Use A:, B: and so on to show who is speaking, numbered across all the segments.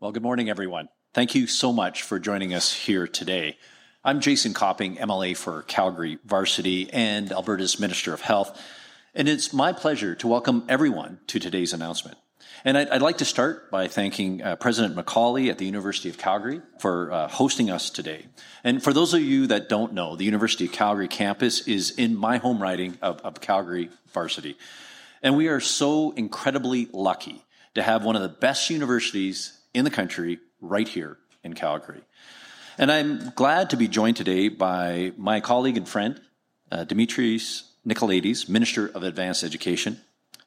A: Well, good morning, everyone. Thank you so much for joining us here today. I'm Jason Copping, MLA for Calgary Varsity and Alberta's Minister of Health, and it's my pleasure to welcome everyone to today's announcement. And I'd, I'd like to start by thanking uh, President McCauley at the University of Calgary for uh, hosting us today. And for those of you that don't know, the University of Calgary campus is in my home riding of, of Calgary Varsity. And we are so incredibly lucky to have one of the best universities in the country right here in Calgary. And I'm glad to be joined today by my colleague and friend, uh, Demetrios Nicolaides, Minister of Advanced Education.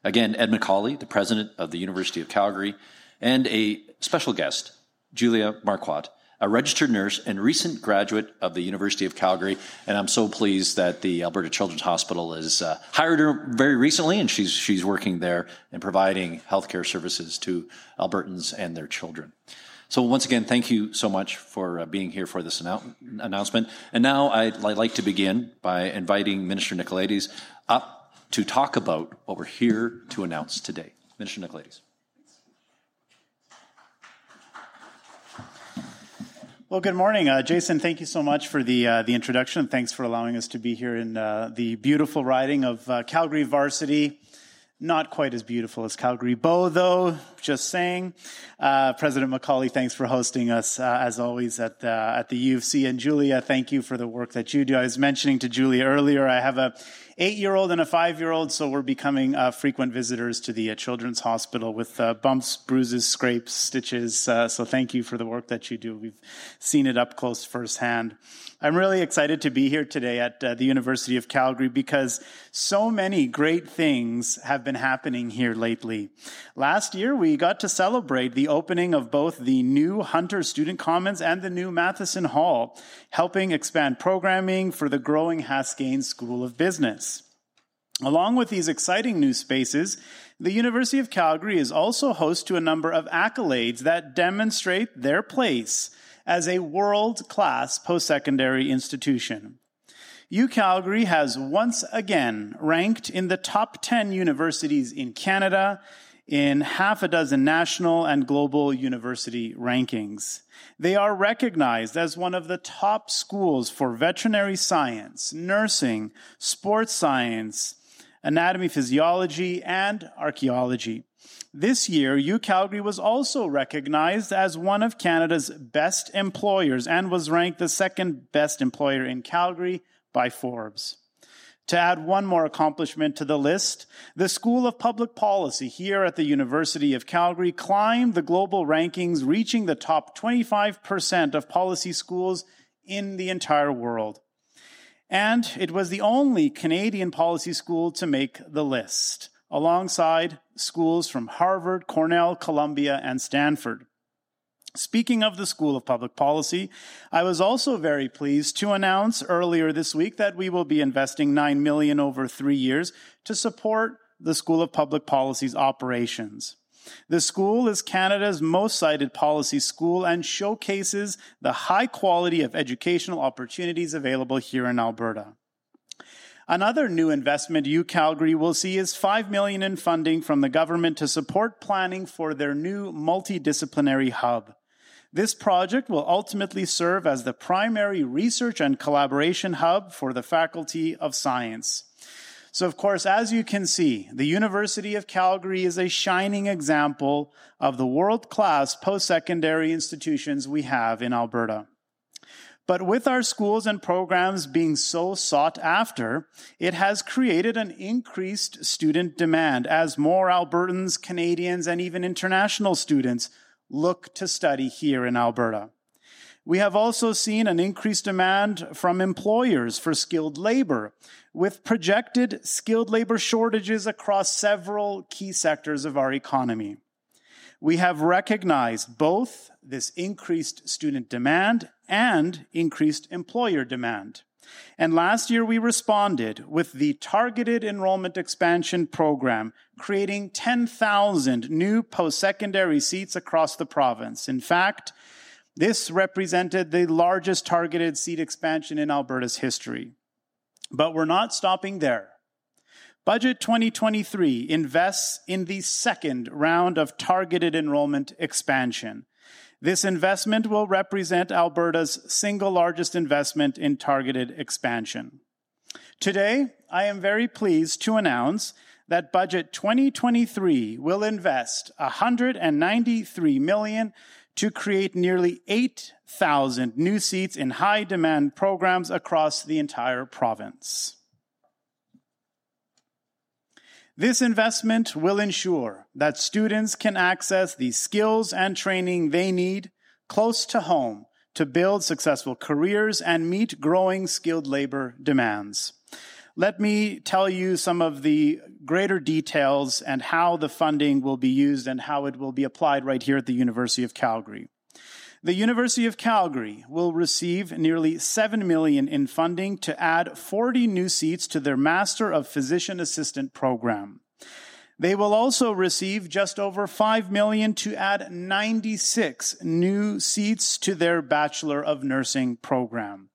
A: Again, Ed McCauley, the President of the University of Calgary, and a special guest, Julia Marquardt, a registered nurse and recent graduate of the University of Calgary. And I'm so pleased that the Alberta Children's Hospital has uh, hired her very recently, and she's, she's working there and providing healthcare services to Albertans and their children. So once again, thank you so much for uh, being here for this annou- announcement. And now I'd, I'd like to begin by inviting Minister Nicolaides up to talk about what we're here to announce today. Minister Nicolaides.
B: Well, good morning, uh, Jason. Thank you so much for the uh, the introduction. Thanks for allowing us to be here in uh, the beautiful riding of uh, Calgary Varsity. Not quite as beautiful as Calgary Bow, though. Just saying. Uh, President McCauley, thanks for hosting us uh, as always at the, at the U of C. And Julia, thank you for the work that you do. I was mentioning to Julia earlier, I have a eight year old and a five year old, so we're becoming uh, frequent visitors to the uh, Children's Hospital with uh, bumps, bruises, scrapes, stitches. Uh, so thank you for the work that you do. We've seen it up close firsthand. I'm really excited to be here today at uh, the University of Calgary because so many great things have been happening here lately. Last year, we got to celebrate the opening of both the new Hunter Student Commons and the new Mathison Hall, helping expand programming for the growing Haskayne School of Business. Along with these exciting new spaces, the University of Calgary is also host to a number of accolades that demonstrate their place as a world class post secondary institution. UCalgary has once again ranked in the top 10 universities in Canada in half a dozen national and global university rankings. They are recognized as one of the top schools for veterinary science, nursing, sports science, anatomy, physiology, and archaeology. This year, U Calgary was also recognized as one of Canada's best employers and was ranked the second best employer in Calgary by Forbes. To add one more accomplishment to the list, the School of Public Policy here at the University of Calgary climbed the global rankings, reaching the top 25% of policy schools in the entire world. And it was the only Canadian policy school to make the list alongside schools from Harvard, Cornell, Columbia, and Stanford. Speaking of the School of Public Policy, I was also very pleased to announce earlier this week that we will be investing 9 million over 3 years to support the School of Public Policy's operations. The school is Canada's most cited policy school and showcases the high quality of educational opportunities available here in Alberta. Another new investment UCalgary will see is 5 million in funding from the government to support planning for their new multidisciplinary hub. This project will ultimately serve as the primary research and collaboration hub for the Faculty of Science. So, of course, as you can see, the University of Calgary is a shining example of the world class post secondary institutions we have in Alberta. But with our schools and programs being so sought after, it has created an increased student demand as more Albertans, Canadians, and even international students look to study here in Alberta. We have also seen an increased demand from employers for skilled labor, with projected skilled labor shortages across several key sectors of our economy. We have recognized both this increased student demand and increased employer demand. And last year we responded with the targeted enrollment expansion program, creating 10,000 new post-secondary seats across the province. In fact, this represented the largest targeted seat expansion in Alberta's history. But we're not stopping there. Budget 2023 invests in the second round of targeted enrollment expansion. This investment will represent Alberta's single largest investment in targeted expansion. Today, I am very pleased to announce that Budget 2023 will invest 193 million to create nearly 8,000 new seats in high demand programs across the entire province. This investment will ensure that students can access the skills and training they need close to home to build successful careers and meet growing skilled labor demands. Let me tell you some of the greater details and how the funding will be used and how it will be applied right here at the University of Calgary. The University of Calgary will receive nearly 7 million in funding to add 40 new seats to their Master of Physician Assistant program. They will also receive just over 5 million to add 96 new seats to their Bachelor of Nursing program.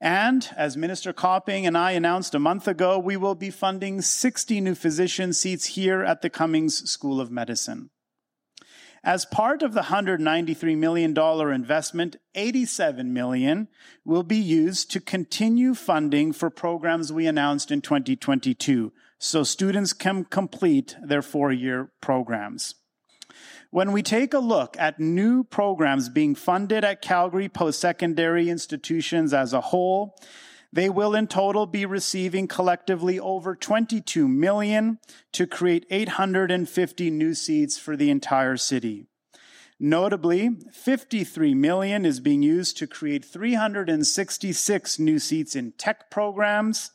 B: And as Minister Copping and I announced a month ago, we will be funding 60 new physician seats here at the Cummings School of Medicine. As part of the $193 million investment, 87 million will be used to continue funding for programs we announced in 2022 so students can complete their four-year programs. When we take a look at new programs being funded at Calgary post-secondary institutions as a whole, they will in total be receiving collectively over 22 million to create 850 new seats for the entire city. Notably, 53 million is being used to create 366 new seats in tech programs,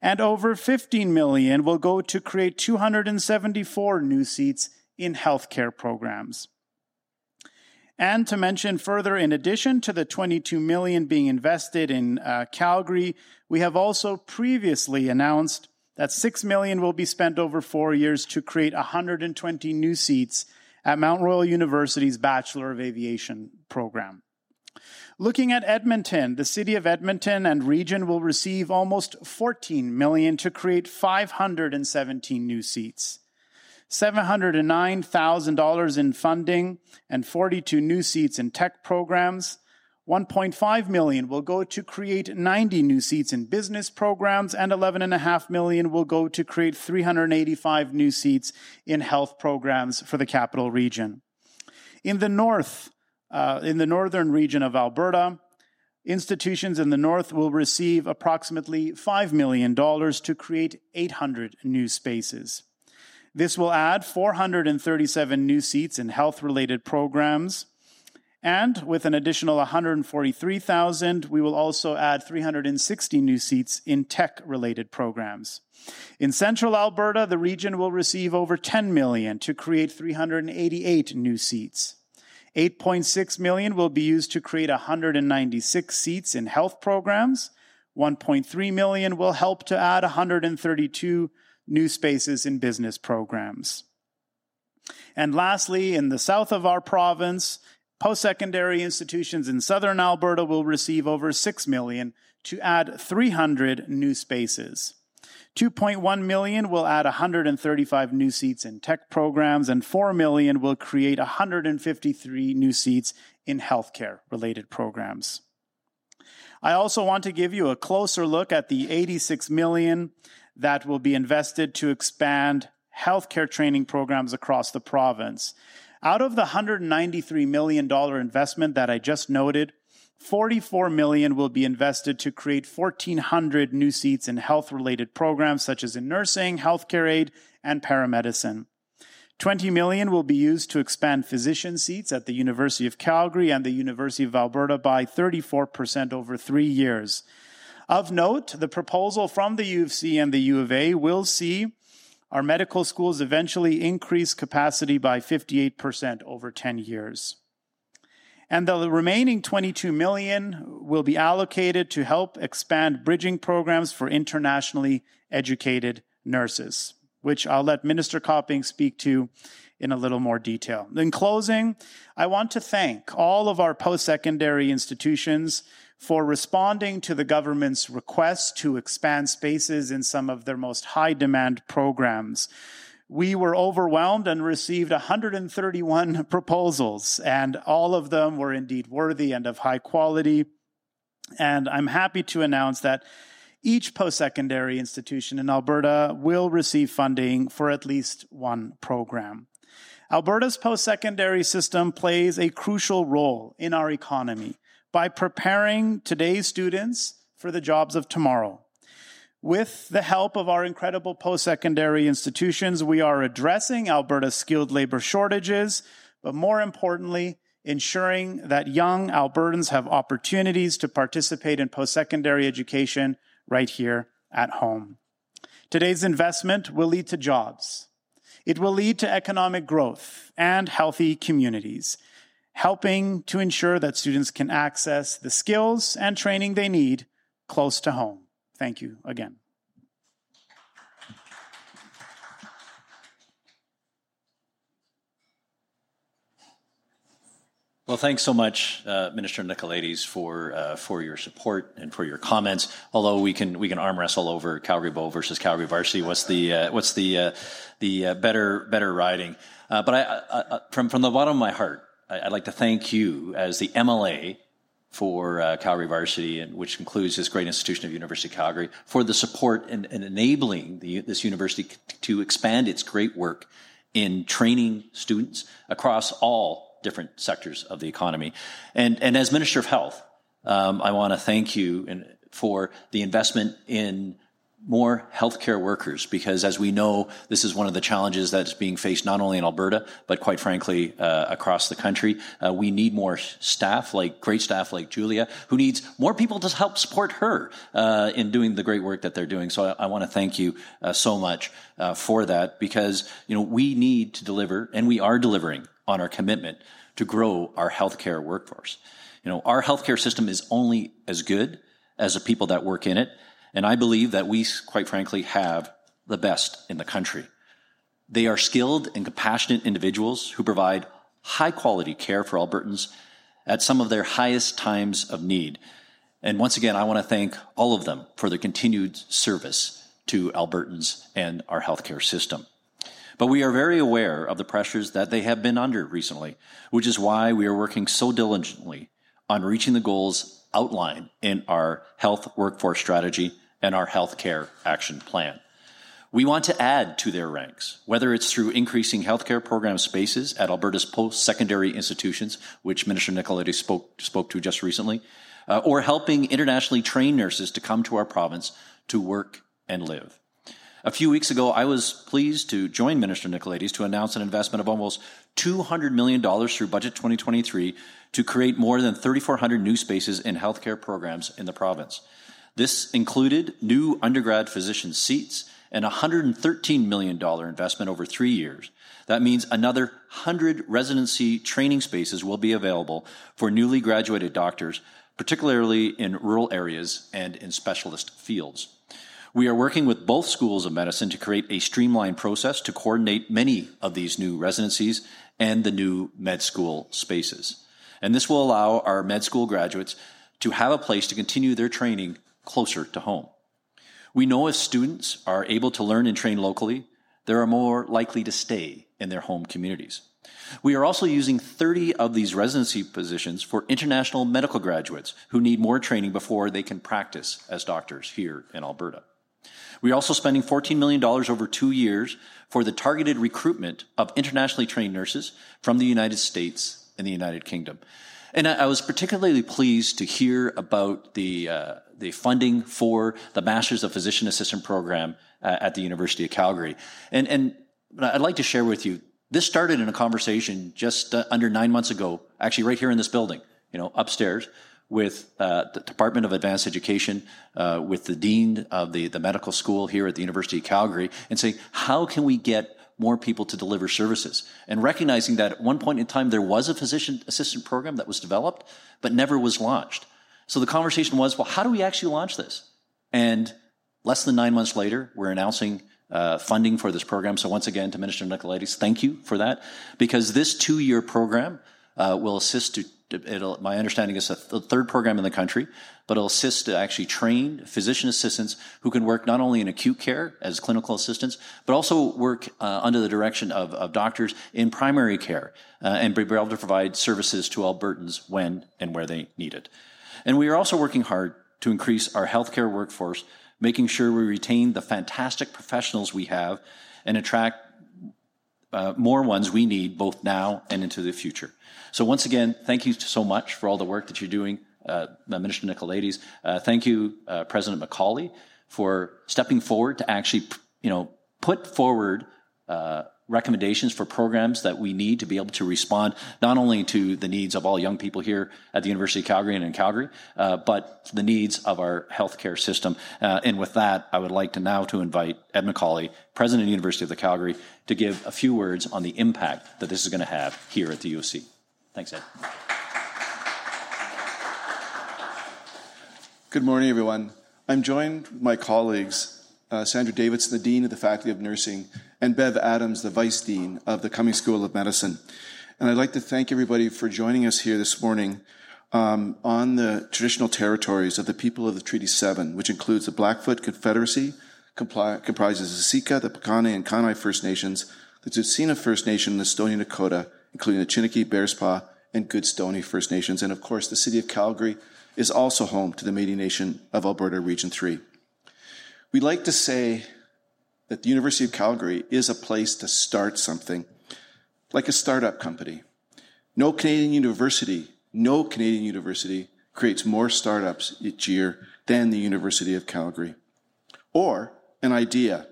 B: and over 15 million will go to create 274 new seats in healthcare programs. And to mention further, in addition to the 22 million being invested in uh, Calgary, we have also previously announced that 6 million will be spent over four years to create 120 new seats at Mount Royal University's Bachelor of Aviation program. Looking at Edmonton, the city of Edmonton and region will receive almost 14 million to create 517 new seats. $709,000 in funding and 42 new seats in tech programs. 1.5 million will go to create 90 new seats in business programs and 11.5 million will go to create 385 new seats in health programs for the capital region. In the north, uh, in the northern region of Alberta, institutions in the north will receive approximately $5 million to create 800 new spaces. This will add 437 new seats in health related programs. And with an additional 143,000, we will also add 360 new seats in tech related programs. In central Alberta, the region will receive over 10 million to create 388 new seats. 8.6 million will be used to create 196 seats in health programs. 1.3 million will help to add 132 new spaces in business programs. And lastly, in the south of our province, post-secondary institutions in southern Alberta will receive over 6 million to add 300 new spaces. 2.1 million will add 135 new seats in tech programs and 4 million will create 153 new seats in healthcare related programs. I also want to give you a closer look at the 86 million that will be invested to expand healthcare training programs across the province. Out of the $193 million investment that I just noted, 44 million will be invested to create 1400 new seats in health related programs such as in nursing, healthcare aid, and paramedicine. 20 million will be used to expand physician seats at the University of Calgary and the University of Alberta by 34% over 3 years. Of note, the proposal from the U of C and the U of A will see our medical schools eventually increase capacity by 58% over 10 years. And the remaining 22 million will be allocated to help expand bridging programs for internationally educated nurses, which I'll let Minister Copping speak to in a little more detail. In closing, I want to thank all of our post-secondary institutions for responding to the government's request to expand spaces in some of their most high demand programs. we were overwhelmed and received 131 proposals, and all of them were indeed worthy and of high quality. And I'm happy to announce that each post secondary institution in Alberta will receive funding for at least one program. Alberta's post secondary system plays a crucial role in our economy by preparing today's students for the jobs of tomorrow. With the help of our incredible post secondary institutions, we are addressing Alberta's skilled labor shortages, but more importantly, ensuring that young Albertans have opportunities to participate in post secondary education right here at home. Today's investment will lead to jobs. It will lead to economic growth and healthy communities, helping to ensure that students can access the skills and training they need close to home. Thank you again.
A: Well, thanks so much, uh, Minister Nicolaides, for uh, for your support and for your comments. Although we can we can arm wrestle over Calgary Bow versus Calgary Varsity, what's the uh, what's the uh, the uh, better better riding? Uh, but I, I, from from the bottom of my heart, I, would like to thank you as the MLA for uh, Calgary Varsity, and which includes this great institution of University of Calgary, for the support and, and enabling the, this university to expand its great work in training students across all different sectors of the economy. And, and as Minister of Health, um, I want to thank you in, for the investment in more healthcare workers because, as we know, this is one of the challenges that's being faced not only in Alberta but, quite frankly, uh, across the country. Uh, we need more staff, like great staff like Julia, who needs more people to help support her uh, in doing the great work that they're doing. So, I, I want to thank you uh, so much uh, for that because you know we need to deliver, and we are delivering on our commitment to grow our healthcare workforce. You know, our healthcare system is only as good as the people that work in it. And I believe that we, quite frankly, have the best in the country. They are skilled and compassionate individuals who provide high quality care for Albertans at some of their highest times of need. And once again, I want to thank all of them for their continued service to Albertans and our healthcare system. But we are very aware of the pressures that they have been under recently, which is why we are working so diligently on reaching the goals outlined in our health workforce strategy and our healthcare action plan. We want to add to their ranks, whether it's through increasing healthcare program spaces at Alberta's post-secondary institutions, which Minister Nicolaides spoke, spoke to just recently, uh, or helping internationally trained nurses to come to our province to work and live. A few weeks ago, I was pleased to join Minister Nicolaides to announce an investment of almost $200 million through Budget 2023 to create more than 3,400 new spaces in healthcare programs in the province. This included new undergrad physician seats and a $113 million investment over three years. That means another 100 residency training spaces will be available for newly graduated doctors, particularly in rural areas and in specialist fields. We are working with both schools of medicine to create a streamlined process to coordinate many of these new residencies and the new med school spaces. And this will allow our med school graduates to have a place to continue their training closer to home. We know if students are able to learn and train locally, they are more likely to stay in their home communities. We are also using 30 of these residency positions for international medical graduates who need more training before they can practice as doctors here in Alberta. We're also spending $14 million over two years for the targeted recruitment of internationally trained nurses from the United States and the United Kingdom. And I, was particularly pleased to hear about the, uh, the funding for the Masters of Physician Assistant program uh, at the University of Calgary. And, and I'd like to share with you, this started in a conversation just uh, under nine months ago, actually right here in this building, you know, upstairs, with uh, the Department of Advanced Education, uh, with the dean of the, the medical school here at the University of Calgary, and say, how can we get more people to deliver services? And recognizing that at one point in time there was a physician assistant program that was developed, but never was launched. So the conversation was, well, how do we actually launch this? And less than nine months later, we're announcing uh, funding for this program. So once again, to Minister Nicolaides, thank you for that, because this two-year program uh, will assist to It'll, my understanding is the third program in the country, but it'll assist to actually train physician assistants who can work not only in acute care as clinical assistants, but also work uh, under the direction of, of, doctors in primary care uh, and be able to provide services to Albertans when and where they need it. And we are also working hard to increase our healthcare workforce, making sure we retain the fantastic professionals we have and attract uh, more ones we need both now and into the future. So once again, thank you so much for all the work that you're doing, uh, Minister Nicolaides. Uh, thank you, uh, President McCauley, for stepping forward to actually, you know, put forward uh, recommendations for programs that we need to be able to respond not only to the needs of all young people here at the University of Calgary and in Calgary, uh, but the needs of our healthcare system. Uh, and with that, I would like to now to invite Ed McCauley, President of the University of the Calgary, to give a few words on the impact that this is going to have here at the U of C. Thanks, Ed.
C: Good morning, everyone. I'm joined with my colleagues uh, Sandra Davidson, the Dean of the Faculty of Nursing, and Bev Adams, the Vice Dean of the Cummings School of Medicine. And I'd like to thank everybody for joining us here this morning um, on the traditional territories of the people of the Treaty 7, which includes the Blackfoot Confederacy, compli- comprises the Siksika, the Piikani, and Kainai First Nations, the Tsuut'ina First Nation, and the Stoney Nakoda, including the Chiniki, Bearspaw, and Good Goodstoney First Nations. And of course, the city of Calgary is also home to the Métis Nation of Alberta Region 3. We'd like to say that the University of Calgary is a place to start something, like a startup company. No Canadian university, no Canadian university creates more startups each year than the University of Calgary. Or an idea,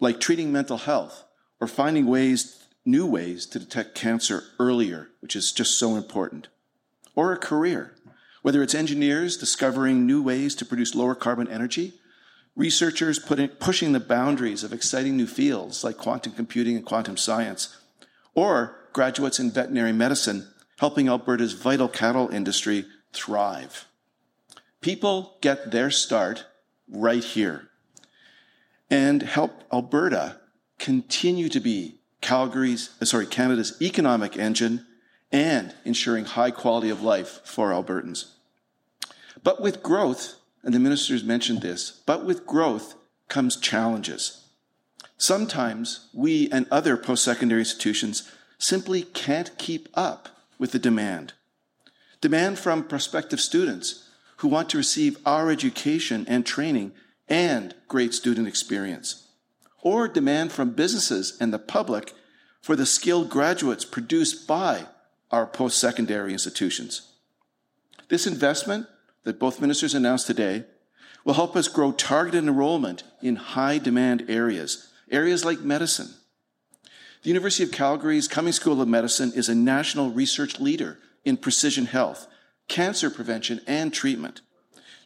C: like treating mental health or finding ways, new ways to detect cancer earlier, which is just so important. Or a career, whether it's engineers discovering new ways to produce lower carbon energy researchers pushing the boundaries of exciting new fields like quantum computing and quantum science, or graduates in veterinary medicine helping Alberta's vital cattle industry thrive. People get their start right here and help Alberta continue to be Calgary's, uh, sorry, Canada's economic engine and ensuring high quality of life for Albertans. But with growth, and the ministers mentioned this, but with growth comes challenges. Sometimes we and other post secondary institutions simply can't keep up with the demand. Demand from prospective students who want to receive our education and training and great student experience. Or demand from businesses and the public for the skilled graduates produced by our post secondary institutions. This investment that both ministers announced today will help us grow targeted enrollment in high demand areas, areas like medicine. The University of Calgary's Cummings School of Medicine is a national research leader in precision health, cancer prevention, and treatment,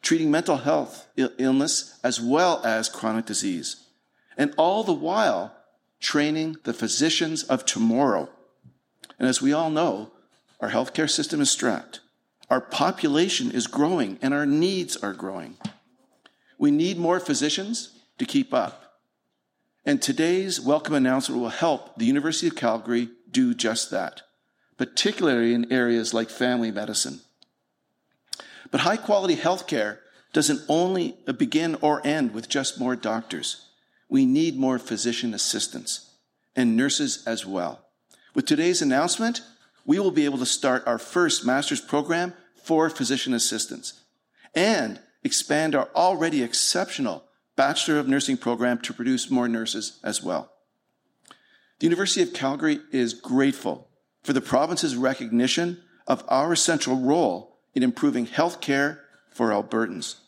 C: treating mental health illness as well as chronic disease, and all the while training the physicians of tomorrow. And as we all know, our healthcare system is strapped. Our population is growing and our needs are growing. We need more physicians to keep up. And today's welcome announcement will help the University of Calgary do just that, particularly in areas like family medicine. But high quality healthcare doesn't only begin or end with just more doctors. We need more physician assistants and nurses as well. With today's announcement, we will be able to start our first master's program for physician assistants and expand our already exceptional Bachelor of Nursing program to produce more nurses as well. The University of Calgary is grateful for the province's recognition of our essential role in improving health care for Albertans.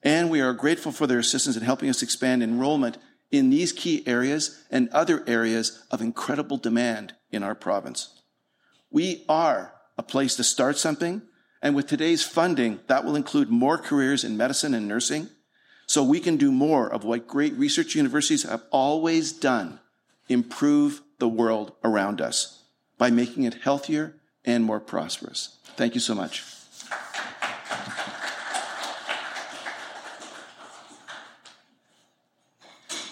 C: And we are grateful for their assistance in helping us expand enrollment in these key areas and other areas of incredible demand in our province. We are a place to start something and with today's funding, that will include more careers in medicine and nursing. So we can do more of what great research universities have always done improve the world around us by making it healthier and more prosperous. Thank you so much.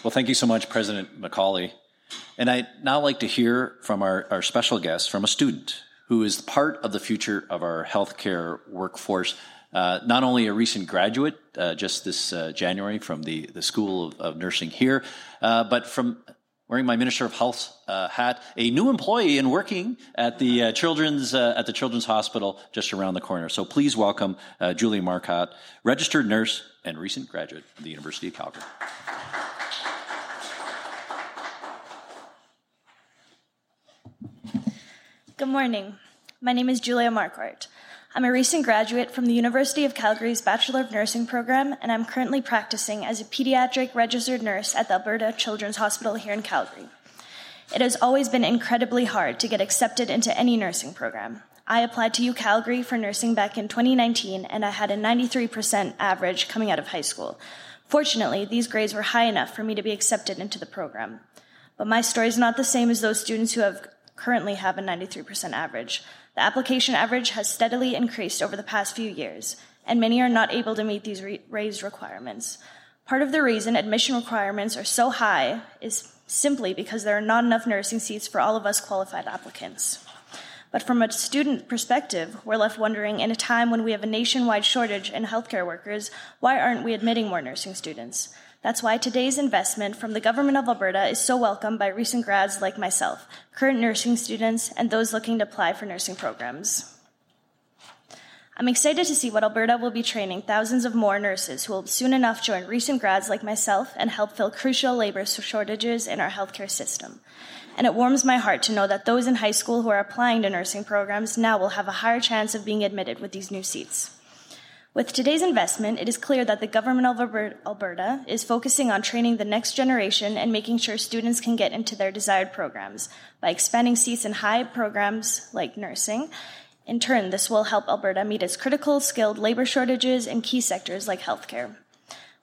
A: Well, thank you so much, President McCauley. And I'd now like to hear from our, our special guest from a student who is part of the future of our healthcare workforce. Uh, not only a recent graduate uh, just this uh, January from the, the School of, of Nursing here, uh, but from wearing my Minister of Health uh, hat, a new employee and working at the uh, children's at the Children's Hospital just around the corner. So please welcome Julia Marcotte, registered nurse and recent graduate of the University of Calgary.
D: Good morning. My name is Julia Marquardt. I'm a recent graduate from the University of Calgary's Bachelor of Nursing program, and I'm currently practicing as a pediatric registered nurse at the Alberta Children's Hospital here in Calgary. It has always been incredibly hard to get accepted into any nursing program. I applied to UCalgary for nursing back in 2019, and I had a 93% average coming out of high school. Fortunately, these grades were high enough for me to be accepted into the program. But my story is not the same as those students who have currently have a 93% average. The application average has steadily increased over the past few years, and many are not able to meet these re- raised requirements. Part of the reason admission requirements are so high is simply because there are not enough nursing seats for all of us qualified applicants. But from a student perspective, we're left wondering in a time when we have a nationwide shortage in healthcare workers, why aren't we admitting more nursing students? That's why today's investment from the government of Alberta is so welcomed by recent grads like myself, current nursing students, and those looking to apply for nursing programs. I'm excited to see what Alberta will be training thousands of more nurses who will soon enough join recent grads like myself and help fill crucial labor shortages in our healthcare system. And it warms my heart to know that those in high school who are applying to nursing programs now will have a higher chance of being admitted with these new seats. With today's investment, it is clear that the government of Alberta is focusing on training the next generation and making sure students can get into their desired programs by expanding seats in high programs like nursing. In turn, this will help Alberta meet its critical skilled labor shortages in key sectors like healthcare.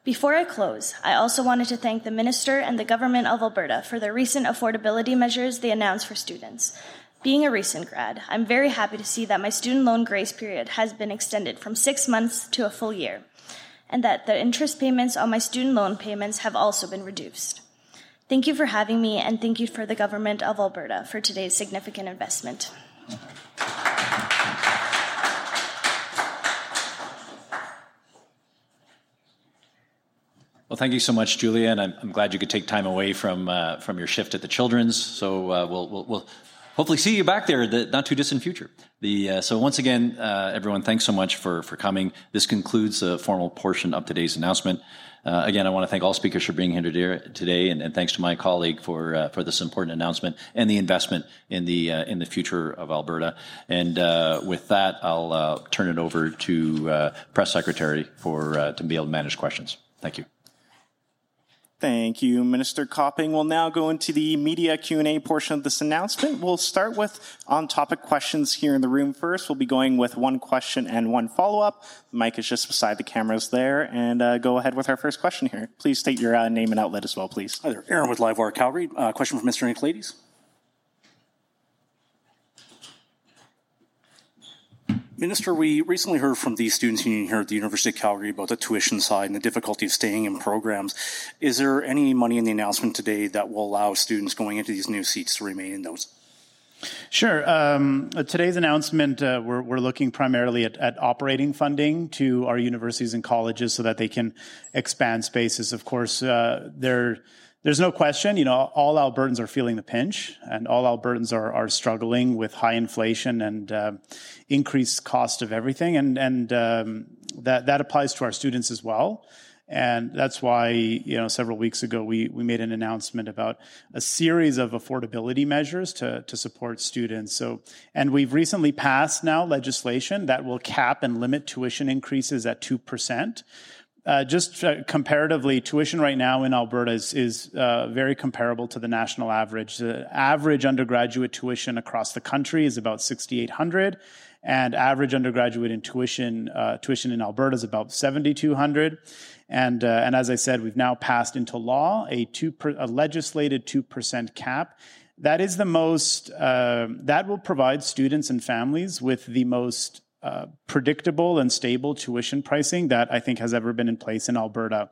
D: Before I close, I also wanted to thank the Minister and the Government of Alberta for the recent affordability measures they announced for students. Being a recent grad, I'm very happy to see that my student loan grace period has been extended from six months to a full year, and that the interest payments on my student loan payments have also been reduced. Thank you for having me, and thank you for the government of Alberta for today's significant investment.
A: Well, thank you so much, Julia, and I'm, I'm glad you could take time away from uh, from your shift at the Children's. So uh, we'll, we'll, we'll hopefully see you back there the not too distant future. The, uh, so once again, uh, everyone, thanks so much for, for coming. This concludes the formal portion of today's announcement. Uh, again, I want to thank all speakers for being here today, and, and thanks to my colleague for uh, for this important announcement and the investment in the uh, in the future of Alberta. And uh, with that, I'll turn it over to press secretary for to be able to manage questions. Thank you.
E: Thank you, Minister Copping. We'll now go into the media Q&A portion of this announcement. We'll start with on-topic questions here in the room first. We'll be going with one question and one follow-up. The mic is just beside the cameras there, and uh, go ahead with our first question here. Please state your uh, name and outlet as well, please.
F: Hi there, Aaron with Livewire Calgary. Uh, question for Mr. Nicolaides. Minister, we recently heard from the Students Union here at the University of Calgary about the tuition side and the difficulty of staying in programs. Is there any money in the announcement today that will allow students going into these new seats to remain in those?
B: Sure. Um, today's announcement, uh, we're, we're, looking primarily at, at, operating funding to our universities and colleges so that they can expand spaces. Of course, uh, they're there's no question, you know, all Albertans are feeling the pinch, and all Albertans are, are struggling with high inflation and uh, increased cost of everything, and and um, that that applies to our students as well. And that's why, you know, several weeks ago we we made an announcement about a series of affordability measures to to support students. So, and we've recently passed now legislation that will cap and limit tuition increases at two percent uh, just uh, comparatively, tuition right now in Alberta is, is uh, very comparable to the national average. The average undergraduate tuition across the country is about 6,800, and average undergraduate in tuition uh, tuition in Alberta is about 7,200. And uh, and as I said, we've now passed into law a two per, a legislated two percent cap. That is the most uh, that will provide students and families with the most uh, predictable and stable tuition pricing that I think has ever been in place in Alberta.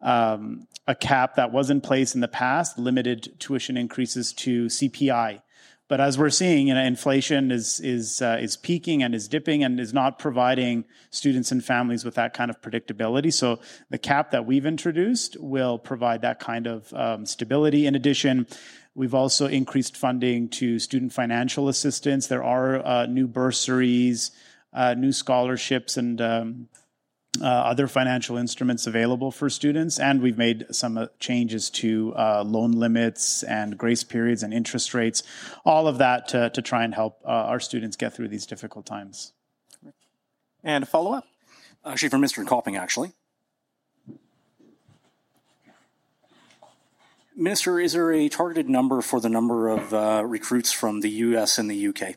B: Um, a cap that was in place in the past limited tuition increases to CPI but as we're seeing, you know, inflation is is uh, is peaking and is dipping and is not providing students and families with that kind of predictability. So the cap that we've introduced will provide that kind of um, stability. In addition, We've also increased funding to student financial assistance. There are uh, new bursaries, uh, new scholarships, and um, uh, other financial instruments available for students. And we've made some uh, changes to uh, loan limits and grace periods and interest rates, all of that to, to try and help uh, our students get through these difficult times.
E: And a follow up?
F: Actually, from Mr. Copping, actually. Minister, is there a targeted number for the number of uh, recruits from the US and the UK?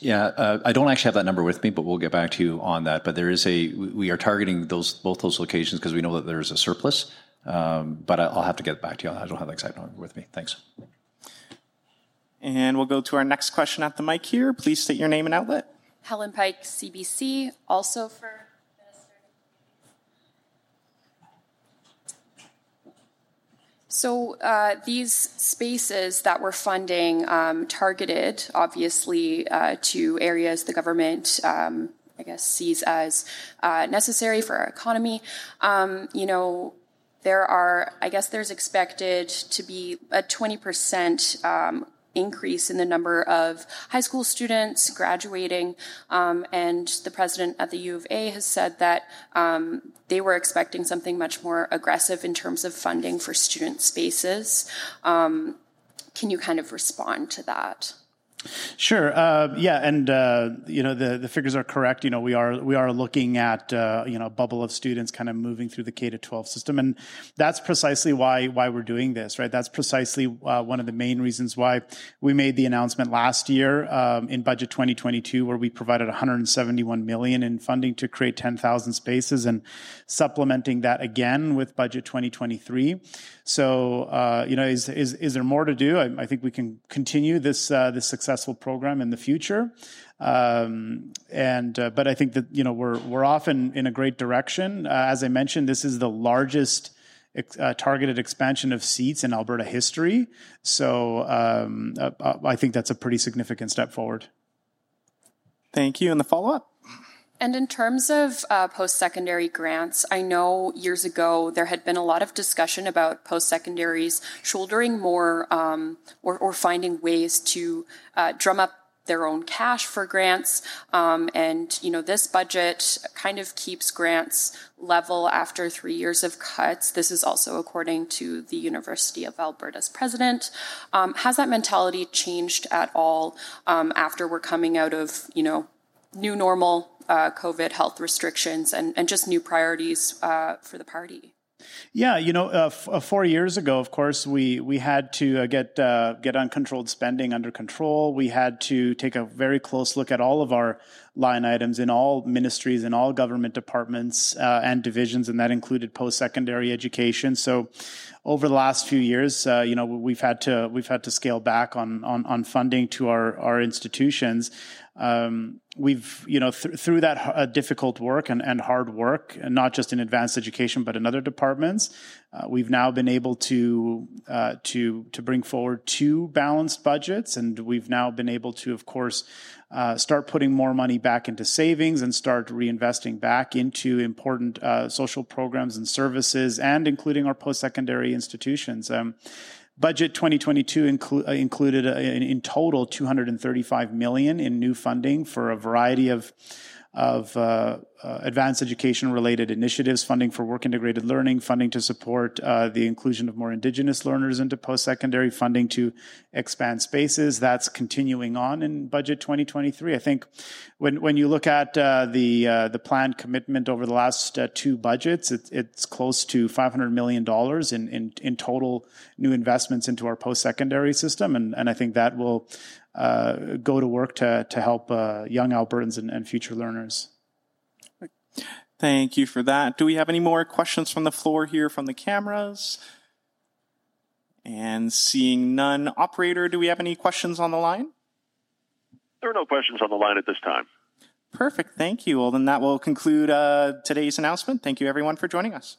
A: Yeah, uh, I don't actually have that number with me, but we'll get back to you on that. But there is a we are targeting those both those locations because we know that there is a surplus. Um, but I'll have to get back to you. I don't have the exact number with me. Thanks.
E: And we'll go to our next question at the mic here. Please state your name and outlet.
G: Helen Pike, CBC, also for So uh, these spaces that we're funding um, targeted, obviously, uh, to areas the government. Um, I guess sees as uh, necessary for our economy. Um, you know, there are, I guess, there's expected to be a 20% um, increase in the number of high school students graduating. Um, and the president at the U of A has said that um, they were expecting something much more aggressive in terms of funding for student spaces. Um, can you kind of respond to that?
B: Sure. Uh, yeah, and uh, you know the the figures are correct. You know we are we are looking at uh, you know a bubble of students kind of moving through the K to 12 system, and that's precisely why why we're doing this, right? That's precisely uh, one of the main reasons why we made the announcement last year um, in budget 2022, where we provided 171 million in funding to create 10,000 spaces, and supplementing that again with budget 2023. So uh, you know, is is is there more to do? I, I think we can continue this uh, this successful program in the future. Um, and uh, but I think that you know we're we're often in a great direction. Uh, as I mentioned, this is the largest. Uh, targeted expansion of seats in Alberta history. So um, uh, uh, I think that's a pretty significant step forward.
E: Thank you. And the follow up?
G: And in terms of uh, post secondary grants, I know years ago there had been a lot of discussion about post secondaries shouldering more um, or, or, finding ways to uh, drum up their own cash for grants. Um, and, you know, this budget kind of keeps grants level after three years of cuts. This is also according to the University of Alberta's president. Um, has that mentality changed at all um, after we're coming out of, you know, new normal uh, COVID health restrictions and, and just new priorities uh, for the party?
B: Yeah, you know, uh, f- uh, four years ago, of course, we we had to uh, get uh, get uncontrolled spending under control. We had to take a very close look at all of our line items in all ministries in all government departments uh, and divisions, and that included post secondary education. So, over the last few years, you know, we've had to we've had to scale back on on, on funding to our our institutions um, we've you know th- through that uh, difficult work and, and hard work and not just in advanced education but in other departments uh, we've now been able to uh, to to bring forward two balanced budgets and we've now been able to of course uh, start putting more money back into savings and start reinvesting back into important uh, social programs and services and including our post-secondary institutions. Um, Budget 2022 inclu- uh, included uh, in, in, total 235 million in new funding for a variety of of uh, uh, advanced education related initiatives, funding for work integrated learning, funding to support uh, the inclusion of more Indigenous learners into post secondary, funding to expand spaces. That's continuing on in budget 2023. I think when when you look at uh, the uh, the planned commitment over the last uh, two budgets, it, it's close to 500 million dollars in, in in total new investments into our post secondary system, and and I think that will uh, go to work to to help uh, young Albertans and, and future learners.
E: Thank you for that. Do we have any more questions from the floor here from the cameras? And seeing none, operator, do we have any questions on the line?
H: There are no questions on the line at this time.
E: Perfect. Thank you. Well, then that will conclude uh, today's announcement. Thank you, everyone, for joining us.